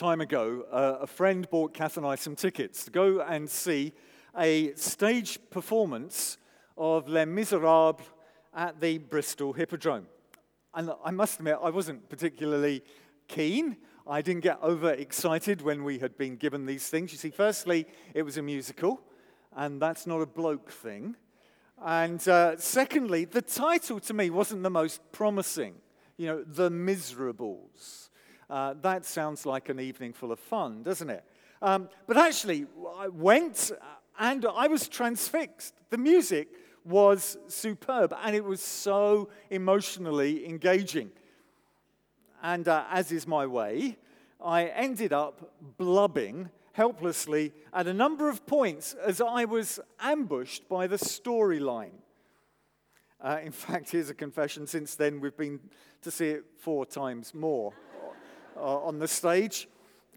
time ago, uh, a friend bought Kath and I some tickets to go and see a stage performance of Les Miserables at the Bristol Hippodrome. And I must admit, I wasn't particularly keen. I didn't get overexcited when we had been given these things. You see, firstly, it was a musical, and that's not a bloke thing. And uh, secondly, the title to me wasn't the most promising. You know, The Miserables. Uh, that sounds like an evening full of fun, doesn't it? Um, but actually, I went and I was transfixed. The music was superb and it was so emotionally engaging. And uh, as is my way, I ended up blubbing helplessly at a number of points as I was ambushed by the storyline. Uh, in fact, here's a confession. Since then, we've been to see it four times more uh, on the stage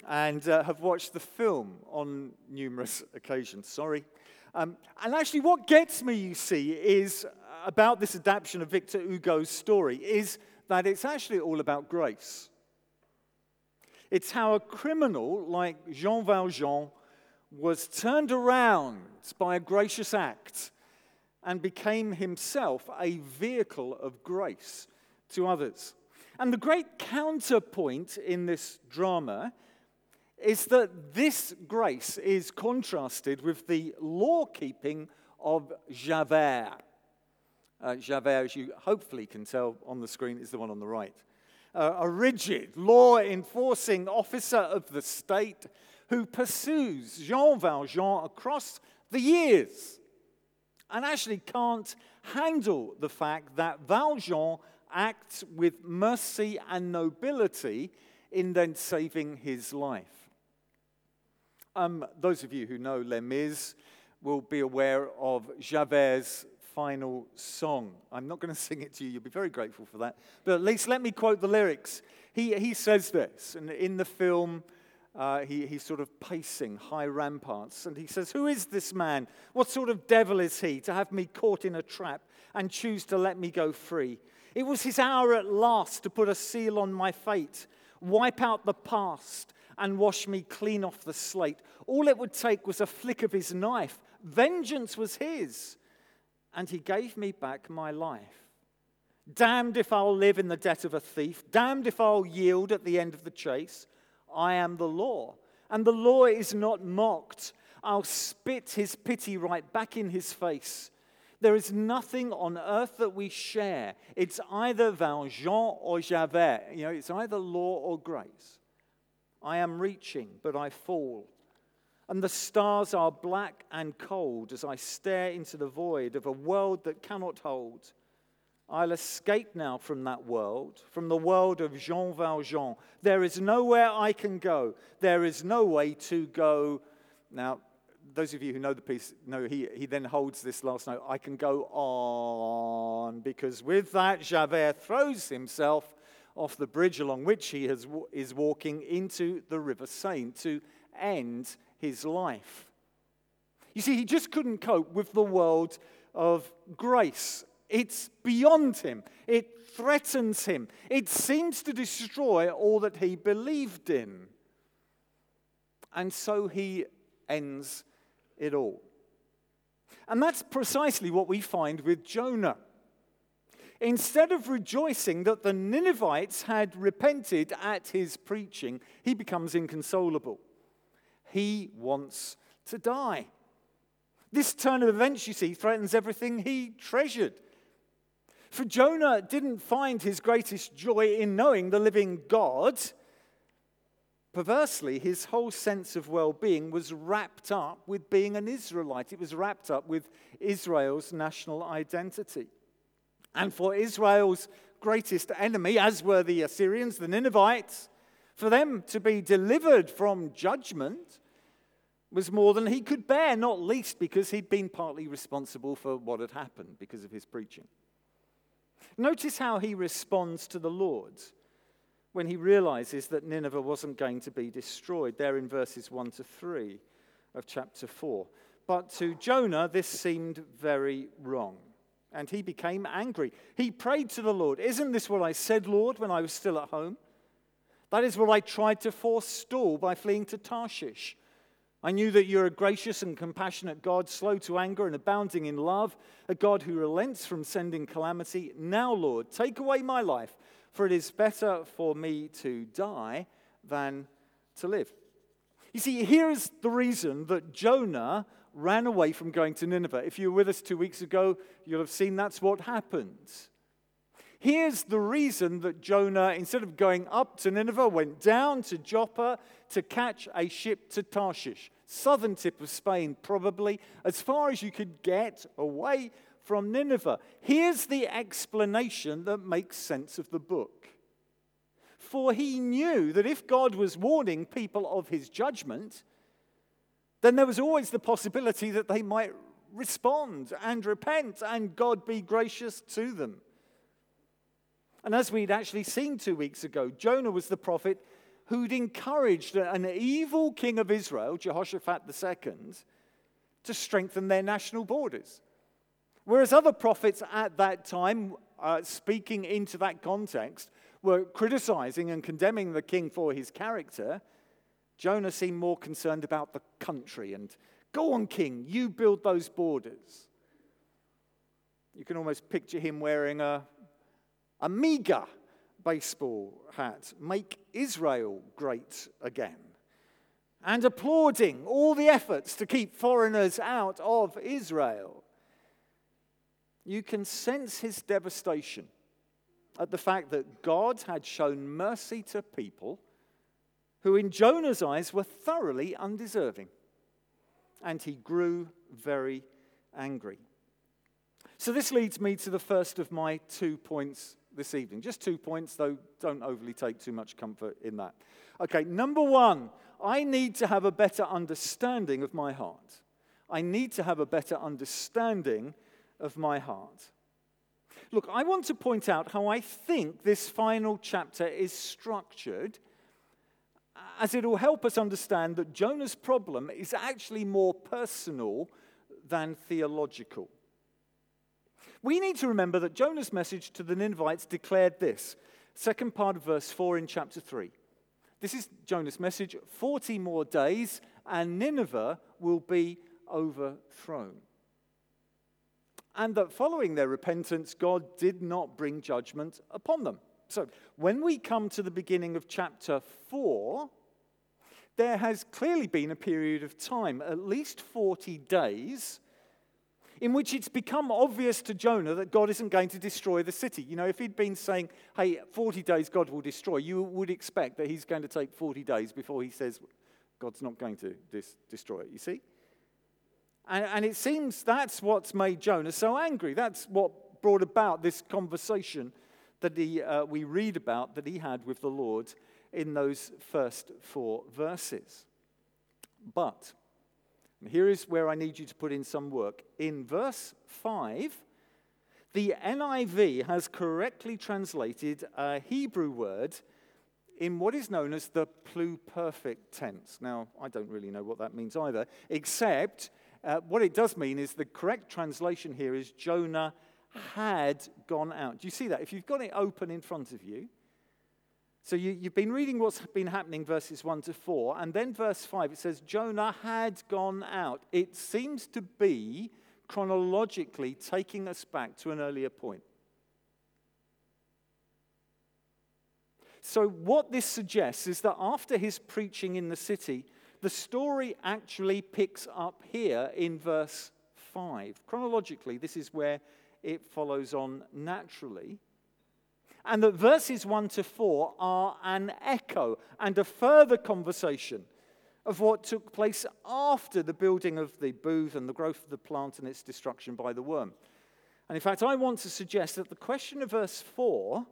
and uh, have watched the film on numerous occasions. Sorry. Um, and actually, what gets me, you see, is about this adaptation of Victor Hugo's story, is that it's actually all about grace. It's how a criminal like Jean Valjean was turned around by a gracious act and became himself a vehicle of grace to others. And the great counterpoint in this drama is that this grace is contrasted with the law keeping of Javert. Uh, Javert, as you hopefully can tell on the screen, is the one on the right. Uh, a rigid, law enforcing officer of the state who pursues Jean Valjean across the years and actually can't handle the fact that Valjean acts with mercy and nobility in then saving his life. Um, those of you who know Les Mis will be aware of Javert's final song. I'm not going to sing it to you, you'll be very grateful for that. But at least let me quote the lyrics. He, he says this, and in the film, uh, he, he's sort of pacing high ramparts, and he says, Who is this man? What sort of devil is he to have me caught in a trap and choose to let me go free? It was his hour at last to put a seal on my fate, wipe out the past, and wash me clean off the slate. All it would take was a flick of his knife. Vengeance was his, and he gave me back my life. Damned if I'll live in the debt of a thief, damned if I'll yield at the end of the chase. I am the law, and the law is not mocked. I'll spit his pity right back in his face. There is nothing on earth that we share. It's either Valjean or Javert. You know, it's either law or grace. I am reaching, but I fall. And the stars are black and cold as I stare into the void of a world that cannot hold. I'll escape now from that world, from the world of Jean Valjean. There is nowhere I can go. There is no way to go. Now, those of you who know the piece know he, he then holds this last note. I can go on, because with that, Javert throws himself off the bridge along which he has, is walking into the River Seine to end his life. You see, he just couldn't cope with the world of grace. It's beyond him, it threatens him, it seems to destroy all that he believed in. And so he ends it all. And that's precisely what we find with Jonah. Instead of rejoicing that the Ninevites had repented at his preaching, he becomes inconsolable. He wants to die. This turn of events, you see, threatens everything he treasured. For Jonah didn't find his greatest joy in knowing the living God. Perversely, his whole sense of well being was wrapped up with being an Israelite. It was wrapped up with Israel's national identity. And for Israel's greatest enemy, as were the Assyrians, the Ninevites, for them to be delivered from judgment was more than he could bear, not least because he'd been partly responsible for what had happened because of his preaching. Notice how he responds to the Lord when he realizes that Nineveh wasn't going to be destroyed, there in verses 1 to 3 of chapter 4. But to Jonah, this seemed very wrong and he became angry. He prayed to the Lord, Isn't this what I said, Lord, when I was still at home? That is what I tried to forestall by fleeing to Tarshish. I knew that you're a gracious and compassionate God, slow to anger and abounding in love, a God who relents from sending calamity. Now, Lord, take away my life, for it is better for me to die than to live. You see, here is the reason that Jonah ran away from going to Nineveh. If you were with us two weeks ago, you'll have seen that's what happened. Here's the reason that Jonah, instead of going up to Nineveh, went down to Joppa to catch a ship to Tarshish, southern tip of Spain, probably, as far as you could get away from Nineveh. Here's the explanation that makes sense of the book. For he knew that if God was warning people of his judgment, then there was always the possibility that they might respond and repent and God be gracious to them. And as we'd actually seen two weeks ago, Jonah was the prophet who'd encouraged an evil king of Israel, Jehoshaphat II, to strengthen their national borders. Whereas other prophets at that time, uh, speaking into that context, were criticizing and condemning the king for his character, Jonah seemed more concerned about the country and, go on, king, you build those borders. You can almost picture him wearing a a MAGA baseball hat, Make Israel Great Again, and applauding all the efforts to keep foreigners out of Israel. You can sense his devastation at the fact that God had shown mercy to people who, in Jonah's eyes, were thoroughly undeserving. And he grew very angry. So, this leads me to the first of my two points this evening. Just two points, though, don't overly take too much comfort in that. Okay, number one, I need to have a better understanding of my heart. I need to have a better understanding of my heart. Look, I want to point out how I think this final chapter is structured, as it will help us understand that Jonah's problem is actually more personal than theological. We need to remember that Jonah's message to the Ninevites declared this. Second part of verse 4 in chapter 3. This is Jonah's message 40 more days, and Nineveh will be overthrown. And that following their repentance, God did not bring judgment upon them. So when we come to the beginning of chapter 4, there has clearly been a period of time, at least 40 days, in which it's become obvious to Jonah that God isn't going to destroy the city. You know, if he'd been saying, hey, 40 days God will destroy, you would expect that he's going to take 40 days before he says God's not going to dis- destroy it, you see? And, and it seems that's what's made Jonah so angry. That's what brought about this conversation that he, uh, we read about that he had with the Lord in those first four verses. But here is where I need you to put in some work. In verse 5, the NIV has correctly translated a Hebrew word in what is known as the pluperfect tense. Now, I don't really know what that means either, except uh, what it does mean is the correct translation here is Jonah had gone out. Do you see that? If you've got it open in front of you, so you, have been reading what's been happening, verses 1 to 4, and then verse 5, it says, Jonah had gone out. It seems to be chronologically taking us back to an earlier point. So, what this suggests is that after his preaching in the city, the story actually picks up here in verse 5. Chronologically, this is where it follows on naturally and that verses 1 to 4 are an echo and a further conversation of what took place after the building of the booth and the growth of the plant and its destruction by the worm. And in fact, I want to suggest that the question of verse 4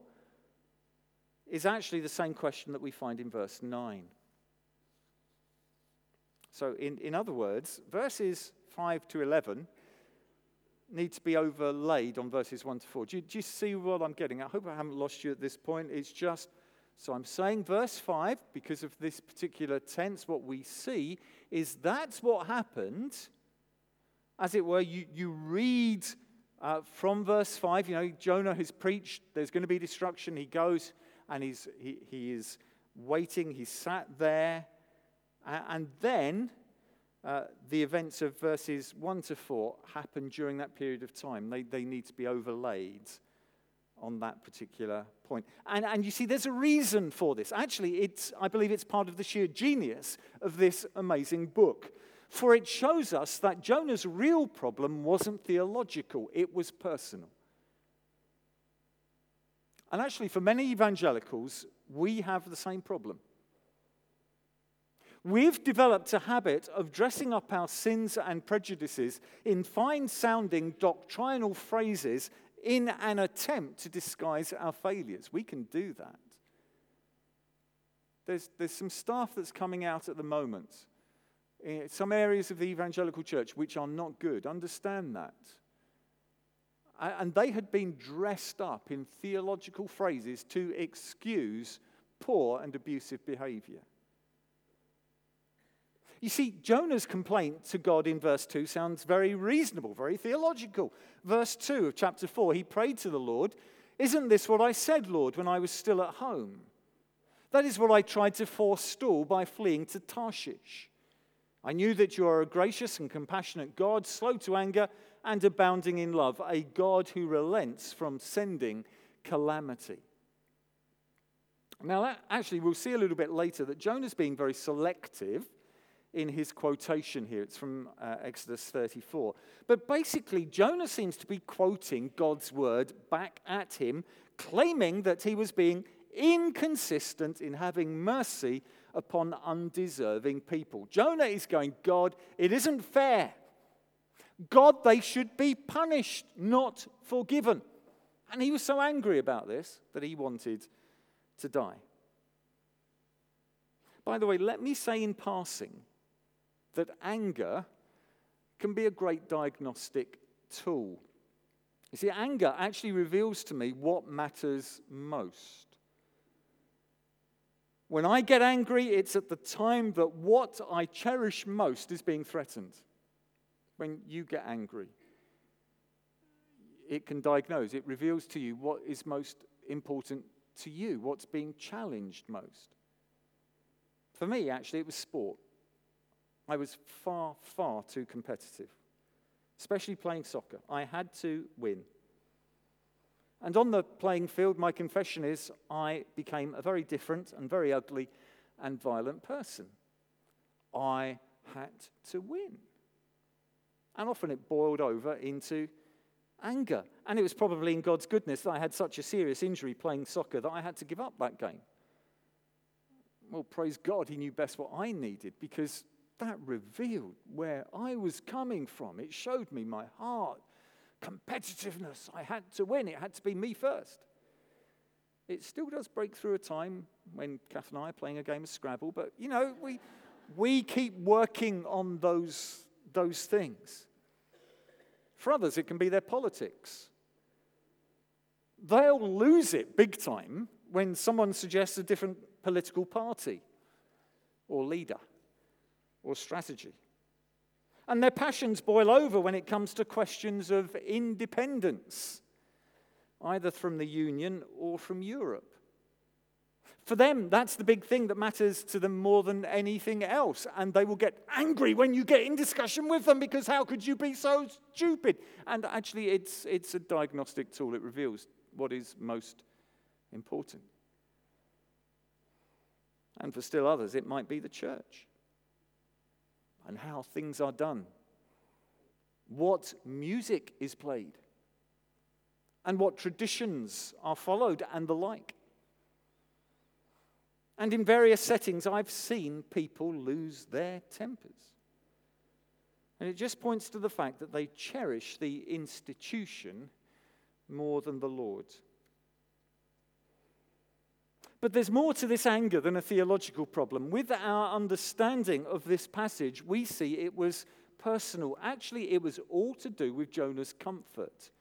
is actually the same question that we find in verse 9. So, in, in other words, verses 5 to 11 need to be overlaid on verses 1 to 4. Do you, do you see what I'm getting? I hope I haven't lost you at this point. It's just, so I'm saying verse 5, because of this particular tense, what we see is that's what happened. As it were, you, you read uh, from verse 5, you know, Jonah has preached, there's going to be destruction. He goes and he's, he, he is waiting. He sat there. And then uh, the events of verses 1 to 4 happen during that period of time. They, they need to be overlaid on that particular point. And, and you see, there's a reason for this. Actually, it's, I believe it's part of the sheer genius of this amazing book. For it shows us that Jonah's real problem wasn't theological, it was personal. And actually, for many evangelicals, we have the same problem. We've developed a habit of dressing up our sins and prejudices in fine sounding doctrinal phrases in an attempt to disguise our failures. We can do that. There's, there's some stuff that's coming out at the moment in some areas of the evangelical church which are not good. Understand that. And they had been dressed up in theological phrases to excuse poor and abusive behavior. You see, Jonah's complaint to God in verse 2 sounds very reasonable, very theological. Verse 2 of chapter 4, he prayed to the Lord, Isn't this what I said, Lord, when I was still at home? That is what I tried to forestall by fleeing to Tarshish. I knew that you are a gracious and compassionate God, slow to anger and abounding in love, a God who relents from sending calamity. Now, actually, we'll see a little bit later that Jonah's being very selective in his quotation here. It's from uh, Exodus 34. But basically, Jonah seems to be quoting God's word back at him, claiming that he was being inconsistent in having mercy upon undeserving people. Jonah is going, God, it isn't fair. God, they should be punished, not forgiven. And he was so angry about this that he wanted to die. By the way, let me say in passing that anger can be a great diagnostic tool. You see, anger actually reveals to me what matters most. When I get angry, it's at the time that what I cherish most is being threatened. When you get angry, it can diagnose, it reveals to you what is most important to you, what's being challenged most. For me, actually, it was sport. I was far, far too competitive, especially playing soccer. I had to win. And on the playing field, my confession is I became a very different and very ugly and violent person. I had to win. And often it boiled over into anger. And it was probably in God's goodness that I had such a serious injury playing soccer that I had to give up that game. Well, praise God, He knew best what I needed because that revealed where I was coming from. It showed me my heart, competitiveness. I had to win, it had to be me first. It still does break through a time when Kath and I are playing a game of Scrabble, but you know, we, we keep working on those, those things. For others, it can be their politics. They'll lose it big time when someone suggests a different political party or leader or strategy. And their passions boil over when it comes to questions of independence, either from the Union or from Europe. For them, that's the big thing that matters to them more than anything else. And they will get angry when you get in discussion with them because how could you be so stupid? And actually, it's, it's a diagnostic tool, it reveals what is most important. And for still others, it might be the church and how things are done, what music is played, and what traditions are followed, and the like. And in various settings, I've seen people lose their tempers. And it just points to the fact that they cherish the institution more than the Lord. But there's more to this anger than a theological problem. With our understanding of this passage, we see it was personal. Actually, it was all to do with Jonah's comfort.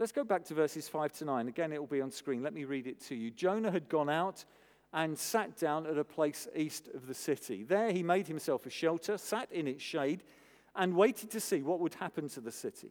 Let's go back to verses 5 to 9. Again, it will be on screen. Let me read it to you. Jonah had gone out and sat down at a place east of the city. There he made himself a shelter, sat in its shade, and waited to see what would happen to the city.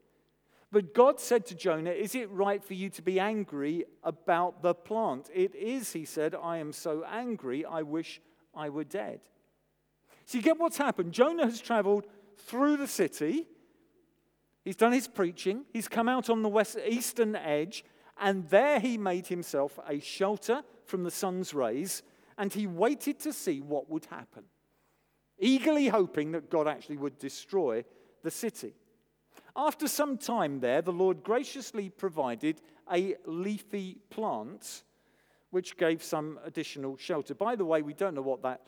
But God said to Jonah, Is it right for you to be angry about the plant? It is, he said. I am so angry, I wish I were dead. So you get what's happened. Jonah has traveled through the city, he's done his preaching, he's come out on the west, eastern edge, and there he made himself a shelter from the sun's rays, and he waited to see what would happen, eagerly hoping that God actually would destroy the city. After some time there, the Lord graciously provided a leafy plant which gave some additional shelter. By the way, we don't know what that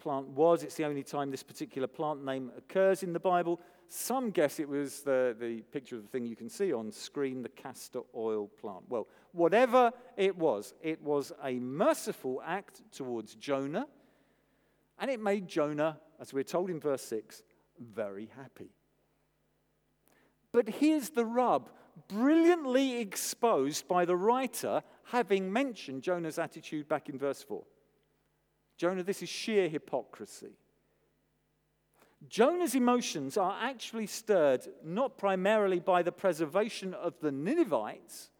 plant was. It's the only time this particular plant name occurs in the Bible. Some guess it was the, the picture of the thing you can see on screen, the castor oil plant. Well, whatever it was, it was a merciful act towards Jonah, and it made Jonah, as we're told in verse 6, very happy. But here's the rub brilliantly exposed by the writer having mentioned Jonah's attitude back in verse 4. Jonah, this is sheer hypocrisy. Jonah's emotions are actually stirred not primarily by the preservation of the Ninevites,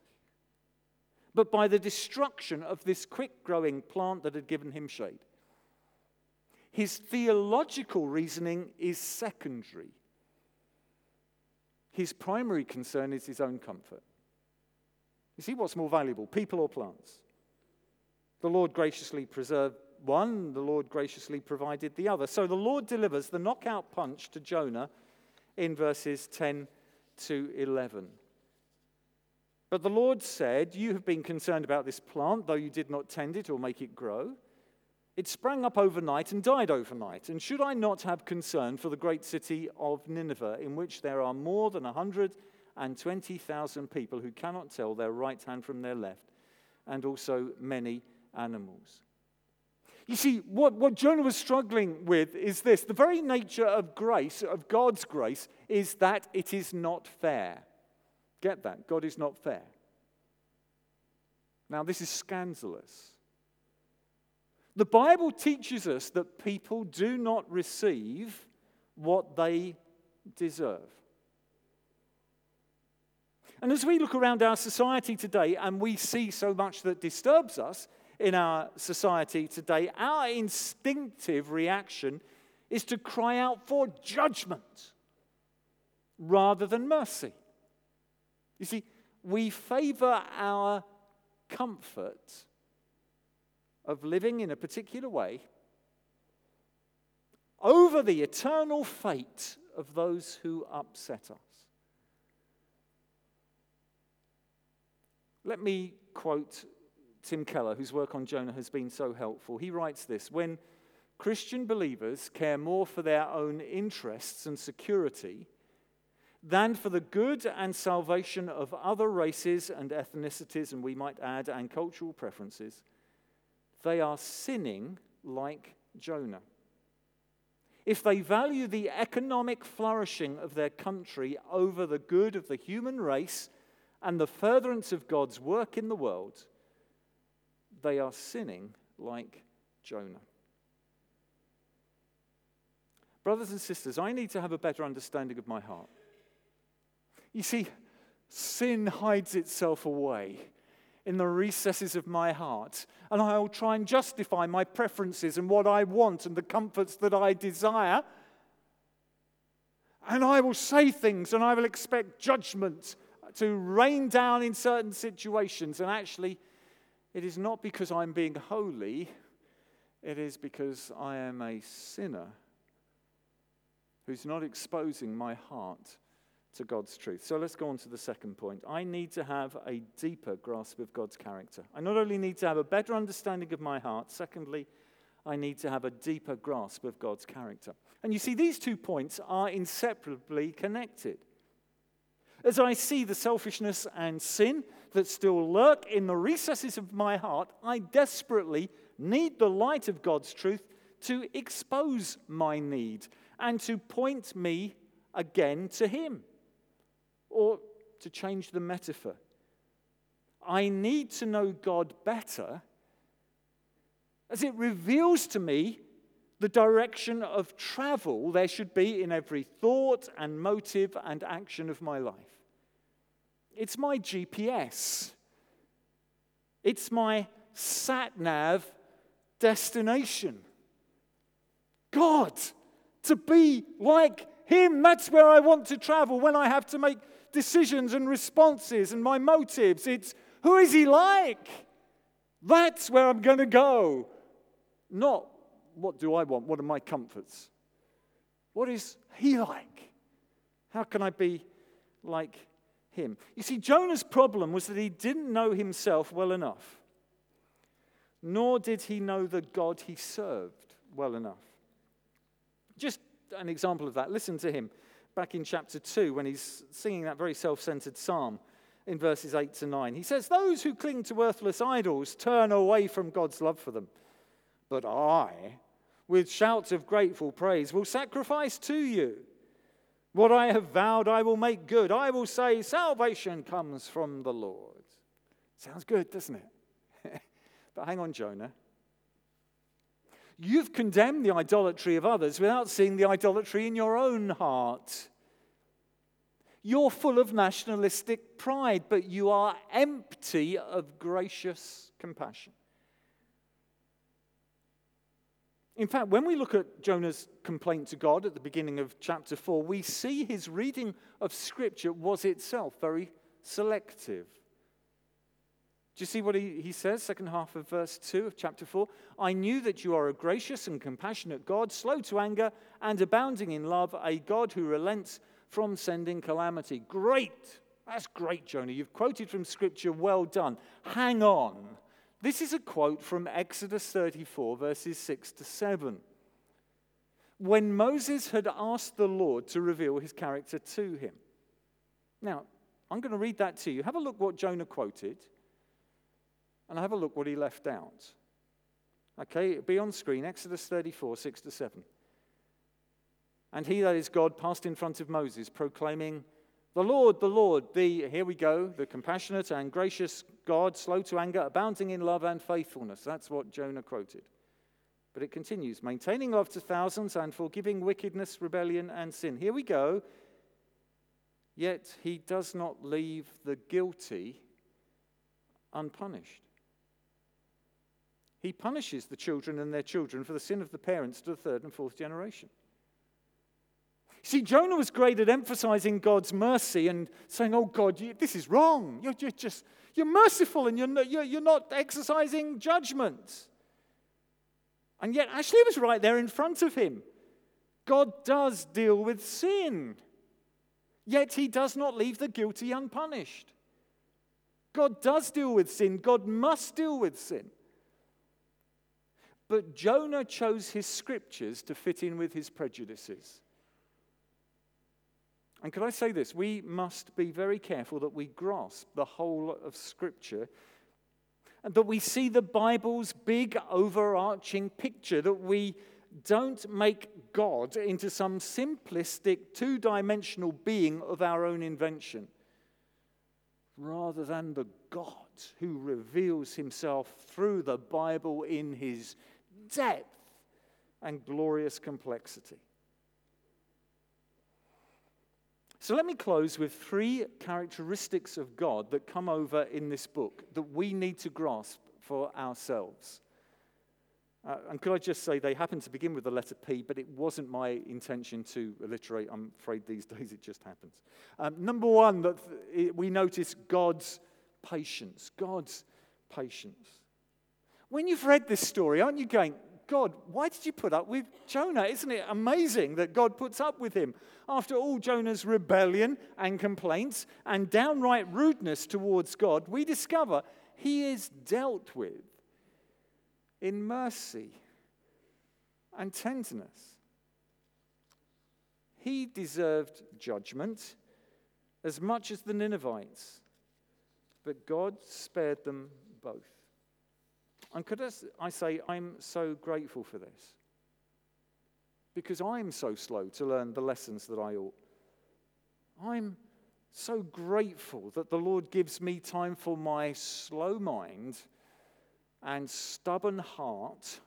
but by the destruction of this quick growing plant that had given him shade. His theological reasoning is secondary. His primary concern is his own comfort. You see, what's more valuable, people or plants? The Lord graciously preserved one, the Lord graciously provided the other. So the Lord delivers the knockout punch to Jonah in verses 10 to 11. But the Lord said, You have been concerned about this plant, though you did not tend it or make it grow. It sprang up overnight and died overnight. And should I not have concern for the great city of Nineveh, in which there are more than 120,000 people who cannot tell their right hand from their left, and also many animals? You see, what, what Jonah was struggling with is this the very nature of grace, of God's grace, is that it is not fair. Get that? God is not fair. Now, this is scandalous. The Bible teaches us that people do not receive what they deserve. And as we look around our society today and we see so much that disturbs us in our society today, our instinctive reaction is to cry out for judgment rather than mercy. You see, we favor our comfort of living in a particular way over the eternal fate of those who upset us. Let me quote Tim Keller, whose work on Jonah has been so helpful. He writes this When Christian believers care more for their own interests and security than for the good and salvation of other races and ethnicities, and we might add, and cultural preferences, they are sinning like Jonah. If they value the economic flourishing of their country over the good of the human race and the furtherance of God's work in the world, they are sinning like Jonah. Brothers and sisters, I need to have a better understanding of my heart. You see, sin hides itself away in the recesses of my heart, and I will try and justify my preferences and what I want and the comforts that I desire. And I will say things and I will expect judgment to rain down in certain situations. And actually, it is not because I'm being holy, it is because I am a sinner who's not exposing my heart to God's truth. So let's go on to the second point. I need to have a deeper grasp of God's character. I not only need to have a better understanding of my heart, secondly, I need to have a deeper grasp of God's character. And you see, these two points are inseparably connected. As I see the selfishness and sin that still lurk in the recesses of my heart, I desperately need the light of God's truth to expose my need and to point me again to Him. Or to change the metaphor, I need to know God better as it reveals to me the direction of travel there should be in every thought and motive and action of my life. It's my GPS, it's my sat nav destination. God, to be like Him, that's where I want to travel when I have to make decisions and responses and my motives. It's who is He like? That's where I'm going to go. Not what do I want? What are my comforts? What is He like? How can I be like Him? You see, Jonah's problem was that he didn't know himself well enough nor did he know the God he served well enough. Just an example of that. Listen to him back in chapter 2 when he's singing that very self centered psalm in verses 8 to 9. He says, Those who cling to worthless idols turn away from God's love for them. But I, with shouts of grateful praise, will sacrifice to you. What I have vowed, I will make good. I will say, Salvation comes from the Lord. Sounds good, doesn't it? But hang on, Jonah. You've condemned the idolatry of others without seeing the idolatry in your own heart. You're full of nationalistic pride, but you are empty of gracious compassion. In fact, when we look at Jonah's complaint to God at the beginning of chapter 4, we see his reading of Scripture was itself very selective. Do you see what he, he says, second half of verse 2 of chapter 4? I knew that you are a gracious and compassionate God, slow to anger and abounding in love, a God who relents from sending calamity. Great! That's great, Jonah. You've quoted from Scripture. Well done. Hang on. This is a quote from Exodus 34, verses 6 to 7. When Moses had asked the Lord to reveal his character to him. Now, I'm going to read that to you. Have a look what Jonah quoted and have a look what he left out. Okay, be on screen, Exodus 34, 6 to 7. And he, that is God, passed in front of Moses, proclaiming, The Lord, the Lord, the, here we go, the compassionate and gracious God, slow to anger, abounding in love and faithfulness. That's what Jonah quoted. But it continues, maintaining love to thousands and forgiving wickedness, rebellion, and sin. Here we go. Yet he does not leave the guilty unpunished. He punishes the children and their children for the sin of the parents to the third and fourth generation. See, Jonah was great at emphasizing God's mercy and saying, Oh, God, you, this is wrong. You're, you're, just, you're merciful and you're you're, you're not exercising judgment. And yet, actually, it was right there in front of him. God does deal with sin, yet he does not leave the guilty unpunished. God does deal with sin, God must deal with sin. But Jonah chose his scriptures to fit in with his prejudices. And could I say this? We must be very careful that we grasp the whole of Scripture and that we see the Bible's big overarching picture, that we don't make God into some simplistic two dimensional being of our own invention, rather than the God who reveals himself through the Bible in his depth and glorious complexity. So let me close with three characteristics of God that come over in this book that we need to grasp for ourselves. Uh, and could I just say they happen to begin with the letter P, but it wasn't my intention to alliterate. I'm afraid these days it just happens. Um, number one, that we notice God's patience. God's patience. When you've read this story, aren't you going, God, why did you put up with Jonah? Isn't it amazing that God puts up with him? After all Jonah's rebellion and complaints and downright rudeness towards God, we discover he is dealt with in mercy and tenderness. He deserved judgment, as much as the Ninevites, but God spared them both. And could I say, I'm so grateful for this because I'm so slow to learn the lessons that I ought. I'm so grateful that the Lord gives me time for my slow mind and stubborn heart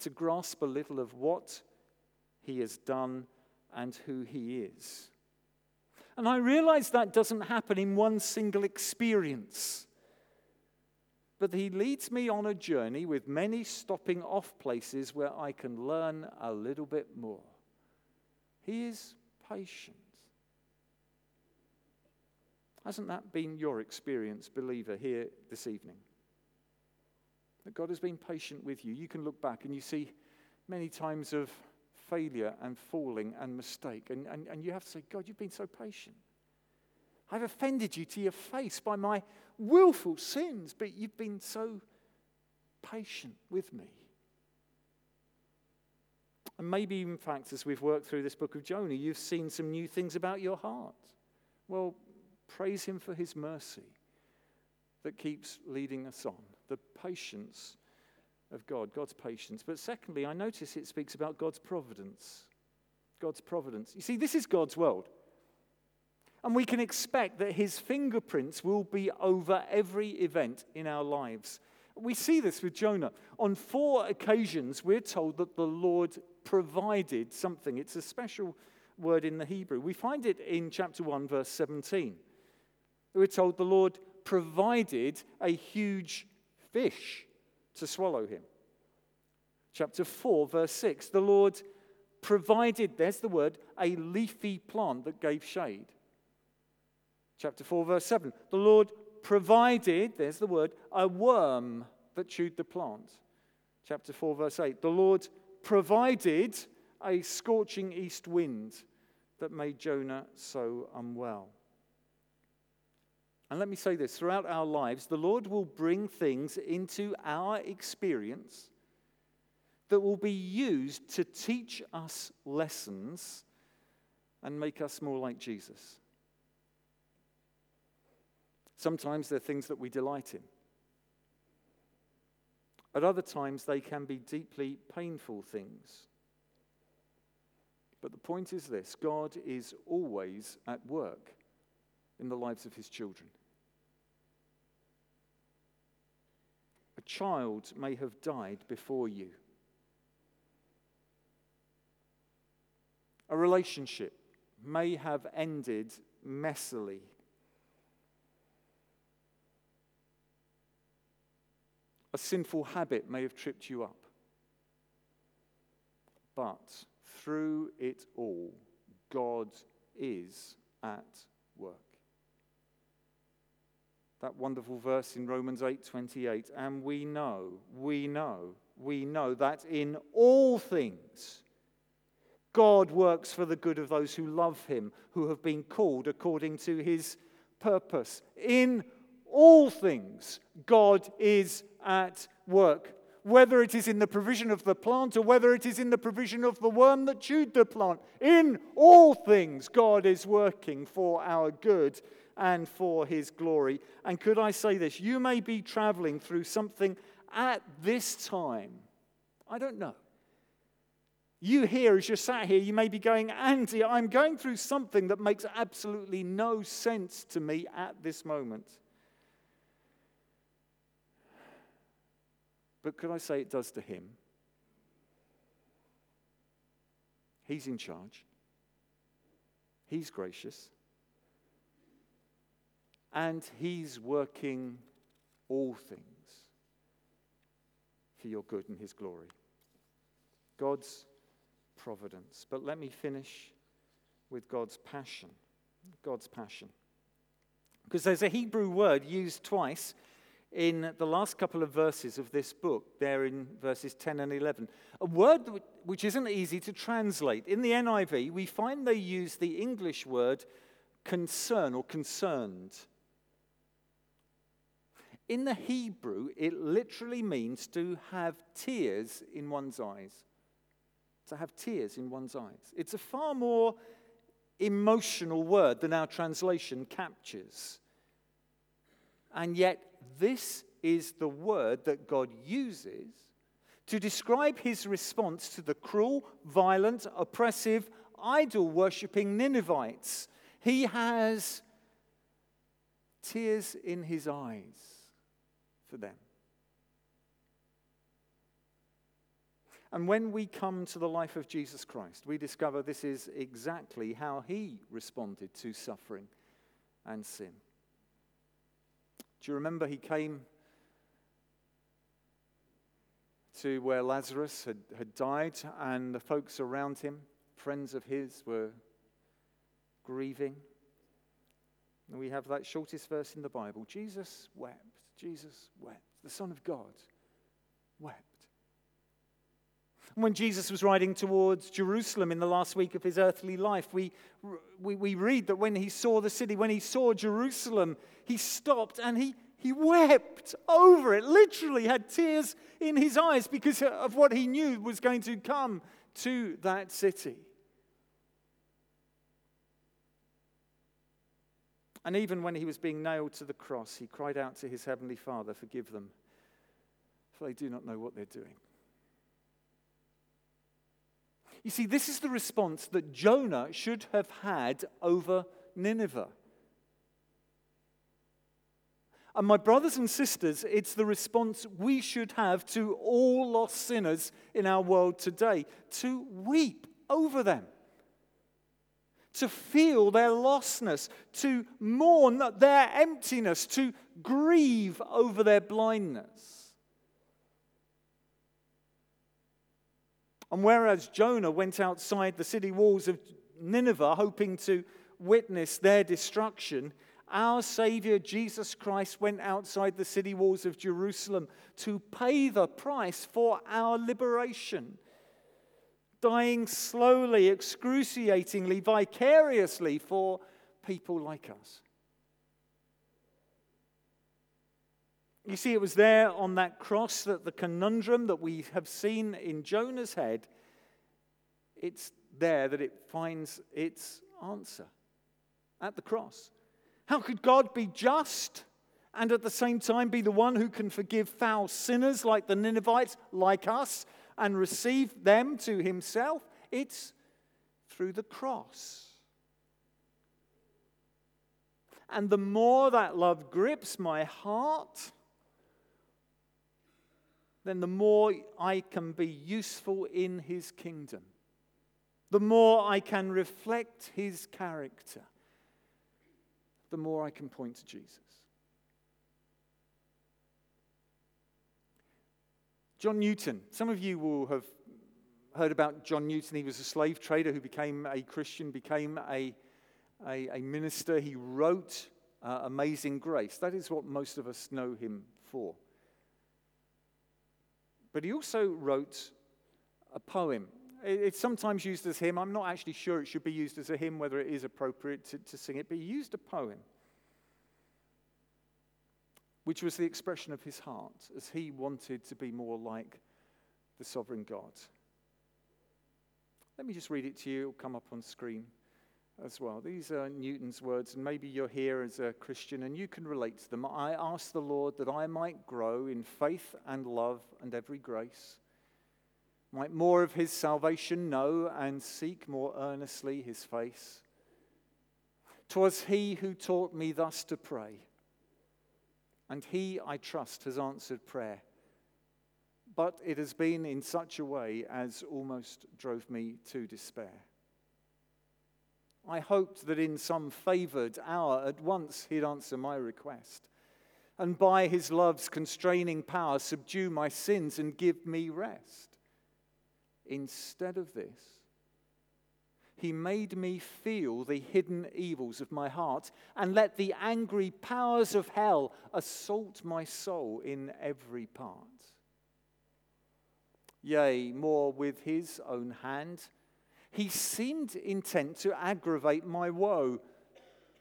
to grasp a little of what He has done and who He is. And I realize that doesn't happen in one single experience. But he leads me on a journey with many stopping off places where I can learn a little bit more. He is patient. Hasn't that been your experience, believer, here this evening? That God has been patient with you. You can look back and you see many times of failure and falling and mistake. And, and, and you have to say, God, you've been so patient. I've offended you to your face by my willful sins, but you've been so patient with me. And maybe, in fact, as we've worked through this book of Jonah, you've seen some new things about your heart. Well, praise Him for His mercy that keeps leading us on, the patience of God, God's patience. But secondly, I notice it speaks about God's providence. God's providence. You see, this is God's world. And we can expect that his fingerprints will be over every event in our lives. We see this with Jonah. On four occasions, we're told that the Lord provided something. It's a special word in the Hebrew. We find it in chapter 1, verse 17. We're told the Lord provided a huge fish to swallow him. Chapter 4, verse 6, the Lord provided, there's the word, a leafy plant that gave shade. Chapter 4, verse 7, the Lord provided, there's the word, a worm that chewed the plant. Chapter 4, verse 8, the Lord provided a scorching east wind that made Jonah so unwell. And let me say this throughout our lives, the Lord will bring things into our experience that will be used to teach us lessons and make us more like Jesus. Sometimes they're things that we delight in. At other times, they can be deeply painful things. But the point is this God is always at work in the lives of his children. A child may have died before you. A relationship may have ended messily. A sinful habit may have tripped you up. But through it all, God is at work that wonderful verse in Romans 8:28 and we know we know we know that in all things God works for the good of those who love him who have been called according to his purpose in all things God is at work whether it is in the provision of the plant or whether it is in the provision of the worm that chewed the plant in all things God is working for our good and for his glory. And could I say this? You may be traveling through something at this time. I don't know. You here, as you're sat here, you may be going, Andy, I'm going through something that makes absolutely no sense to me at this moment. But could I say it does to him? He's in charge. He's gracious and He's working all things for your good and His glory. God's providence. But let me finish with God's passion. God's passion. Because there's a Hebrew word used twice in the last couple of verses of this book, there in verses 10 and 11. A word which isn't easy to translate. In the NIV, we find they use the English word concern or concerned. In the Hebrew, it literally means to have tears in one's eyes. To have tears in one's eyes. It's a far more emotional word than our translation captures. And yet, this is the word that God uses to describe his response to the cruel, violent, oppressive, idol worshipping Ninevites. He has tears in his eyes for them. And when we come to the life of Jesus Christ, we discover this is exactly how he responded to suffering and sin. Do you remember he came to where Lazarus had, had died, and the folks around him, friends of his, were grieving? And we have that shortest verse in the Bible Jesus wept. Jesus wept. The Son of God wept. When Jesus was riding towards Jerusalem in the last week of his earthly life, we, we, we read that when he saw the city, when he saw Jerusalem, he stopped and he, he wept over it, literally had tears in his eyes because of what he knew was going to come to that city. And even when he was being nailed to the cross, he cried out to his heavenly Father, Forgive them, for they do not know what they're doing. You see, this is the response that Jonah should have had over Nineveh. And my brothers and sisters, it's the response we should have to all lost sinners in our world today to weep over them, to feel their lostness, to mourn their emptiness, to grieve over their blindness. And whereas Jonah went outside the city walls of Nineveh hoping to witness their destruction, our Savior Jesus Christ went outside the city walls of Jerusalem to pay the price for our liberation, dying slowly, excruciatingly, vicariously for people like us. You see, it was there on that cross that the conundrum that we have seen in Jonah's head, it's there that it finds its answer at the cross. How could God be just and at the same time be the one who can forgive foul sinners like the Ninevites, like us, and receive them to himself? It's through the cross. And the more that love grips my heart, then the more I can be useful in his kingdom, the more I can reflect his character, the more I can point to Jesus. John Newton. Some of you will have heard about John Newton. He was a slave trader who became a Christian, became a, a, a minister. He wrote uh, Amazing Grace. That is what most of us know him for. But he also wrote a poem. It's sometimes used as a hymn. I'm not actually sure it should be used as a hymn, whether it is appropriate to, to sing it, but he used a poem, which was the expression of his heart as he wanted to be more like the sovereign God. Let me just read it to you, it'll come up on screen as well. These are Newton's words, and maybe you're here as a Christian and you can relate to them. I ask the Lord that I might grow in faith and love and every grace, might more of his salvation know and seek more earnestly his face. 'Twas he who taught me thus to pray, and he, I trust, has answered prayer. But it has been in such a way as almost drove me to despair. I hoped that in some favored hour at once he'd answer my request, and by his love's constraining power subdue my sins and give me rest. Instead of this, he made me feel the hidden evils of my heart and let the angry powers of hell assault my soul in every part. Yea, more with his own hand he seemed intent to aggravate my woe,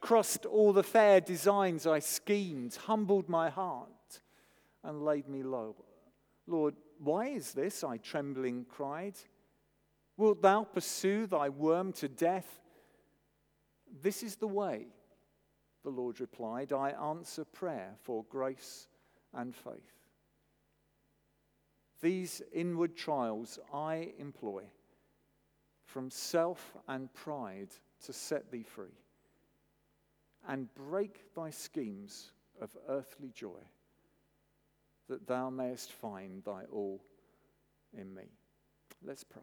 crossed all the fair designs I schemed, humbled my heart, and laid me low. Lord, why is this? I trembling cried. Wilt thou pursue thy worm to death? This is the way, the Lord replied. I answer prayer for grace and faith. These inward trials I employ from self and pride to set thee free and break thy schemes of earthly joy, that thou mayest find thy all in me. Let's pray.